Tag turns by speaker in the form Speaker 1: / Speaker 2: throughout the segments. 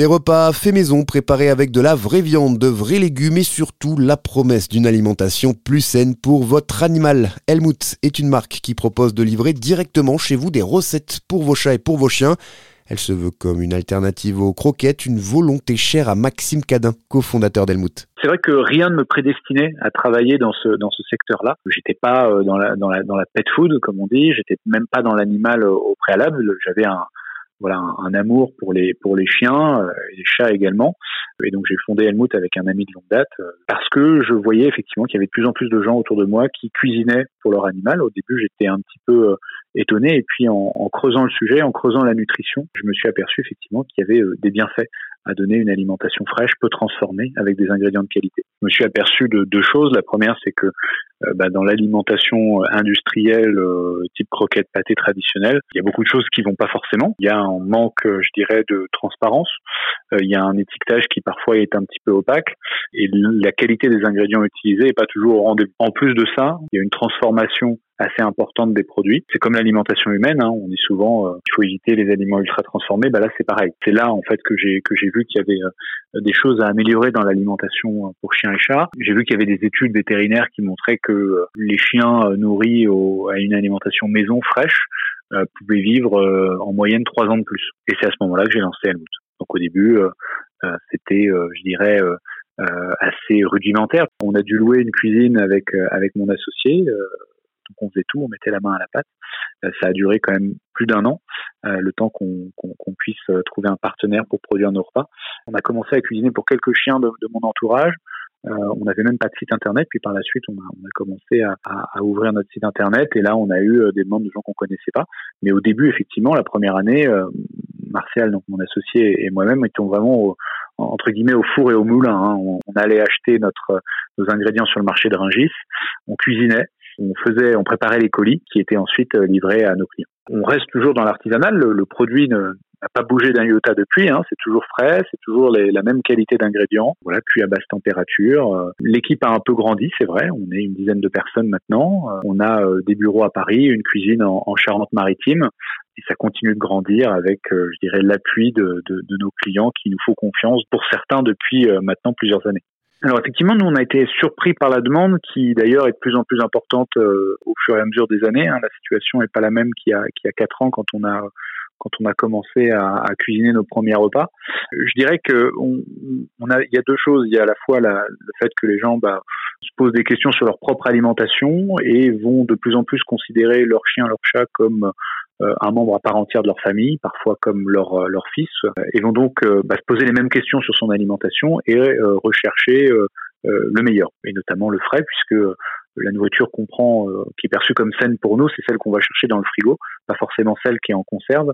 Speaker 1: Des repas faits maison, préparés avec de la vraie viande, de vrais légumes et surtout la promesse d'une alimentation plus saine pour votre animal. Helmut est une marque qui propose de livrer directement chez vous des recettes pour vos chats et pour vos chiens. Elle se veut comme une alternative aux croquettes, une volonté chère à Maxime Cadin, cofondateur d'Helmut.
Speaker 2: C'est vrai que rien ne me prédestinait à travailler dans ce dans ce secteur-là. J'étais pas euh, dans la dans la dans la pet food comme on dit, j'étais même pas dans l'animal au préalable. J'avais un voilà un, amour pour les pour les chiens euh, les chats également. Et donc j'ai fondé Helmut avec un ami de longue date euh, parce que je voyais effectivement qu'il y avait de plus en plus de gens autour de moi qui cuisinaient pour leur animal. Au début j'étais un petit peu euh, étonné et puis en, en, creusant le sujet, en creusant la nutrition, je me suis aperçu effectivement qu'il y avait des bienfaits à donner une alimentation fraîche, peu transformée, avec des ingrédients de qualité. Je me suis aperçu de deux choses. La première, c'est que euh, bah, dans l'alimentation industrielle, euh, type croquette pâté traditionnelle, il y a beaucoup de choses qui vont pas forcément. Il y a un manque, je dirais, de transparence. Euh, il y a un étiquetage qui parfois est un petit peu opaque et la qualité des ingrédients utilisés est pas toujours au rendez-vous. En plus de ça, il y a une transformation assez importante des produits. C'est comme l'alimentation humaine. Hein. On dit souvent euh, qu'il faut éviter les aliments ultra transformés. Bah là, c'est pareil. C'est là en fait que j'ai que j'ai vu qu'il y avait euh, des choses à améliorer dans l'alimentation euh, pour chiens et chats. J'ai vu qu'il y avait des études vétérinaires qui montraient que les chiens nourris à une alimentation maison fraîche pouvaient vivre en moyenne trois ans de plus. Et c'est à ce moment-là que j'ai lancé Helmut. Donc au début, c'était, je dirais, assez rudimentaire. On a dû louer une cuisine avec avec mon associé on faisait tout, on mettait la main à la pâte. Euh, ça a duré quand même plus d'un an, euh, le temps qu'on puisse euh, trouver un partenaire pour produire nos repas. On a commencé à cuisiner pour quelques chiens de, mon entourage. on n'avait même pas de site internet, puis par la suite on a, commencé à, ouvrir notre site internet et là on a eu des demandes de gens qu'on connaissait pas. Mais au début effectivement, la première année, Martial, donc mon associé et moi-même étions vraiment entre guillemets au four et au moulin. Hein. On, allait acheter notre nos ingrédients sur le marché de Ringis, on cuisinait, on faisait, on préparait les colis qui étaient ensuite euh, livrés à nos clients. On reste toujours dans l'artisanal. Le, produit n'a pas bougé d'un iota depuis. Hein. c'est toujours frais, c'est toujours la même qualité d'ingrédients. Voilà, cuit à basse température. Euh, l'équipe a un peu grandi, c'est vrai. On est une dizaine de personnes maintenant. Euh, on a des bureaux à Paris, une cuisine en, Charente-Maritime et ça continue de grandir avec, je dirais, l'appui de, de, nos clients qui nous font confiance pour certains depuis maintenant plusieurs années. Alors effectivement, nous on a été surpris par la demande qui d'ailleurs est de plus en plus importante euh, au fur et à mesure des années. Hein. La situation n'est pas la même qu'il y a qu'il y a quatre ans quand on a quand on a commencé à, cuisiner nos premiers repas. Je dirais que on, a il y a deux choses. Il y a à la fois le fait que les gens bah, se posent des questions sur leur propre alimentation et vont de plus en plus considérer leur chien, leur chat comme euh, un membre à part entière de leur famille, parfois comme leur, euh, fils, euh, et vont donc bah, se poser les mêmes questions sur son alimentation et rechercher le meilleur, et notamment le frais, puisque la nourriture qu'on prend, qui est perçue comme saine pour nous, c'est celle qu'on va chercher dans le frigo, pas forcément celle qui est en conserve.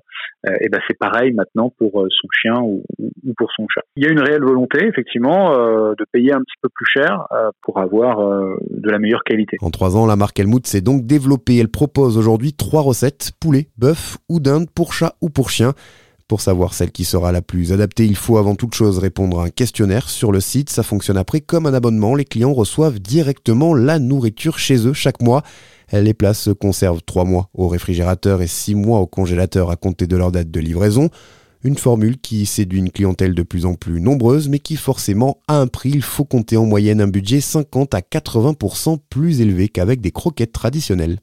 Speaker 2: et ben c'est pareil maintenant pour son chien ou, ou, pour son chat. Il y a une réelle volonté, effectivement, de payer un petit peu plus cher pour avoir de la meilleure qualité.
Speaker 1: En trois ans, la marque Helmut s'est donc développée. Elle propose aujourd'hui trois recettes poulet, bœuf ou dinde pour chat ou pour chien. Pour savoir celle qui sera la plus adaptée, il faut avant toute chose répondre à un questionnaire sur le site. Ça fonctionne après comme un abonnement. Les clients reçoivent directement la nourriture chez eux chaque mois. Les places se conservent 3 mois au réfrigérateur et 6 mois au congélateur à compter de leur date de livraison. Une formule qui séduit une clientèle de plus en plus nombreuse, mais qui forcément a un prix. Il faut compter en moyenne un budget 50 à 80% plus élevé qu'avec des croquettes traditionnelles.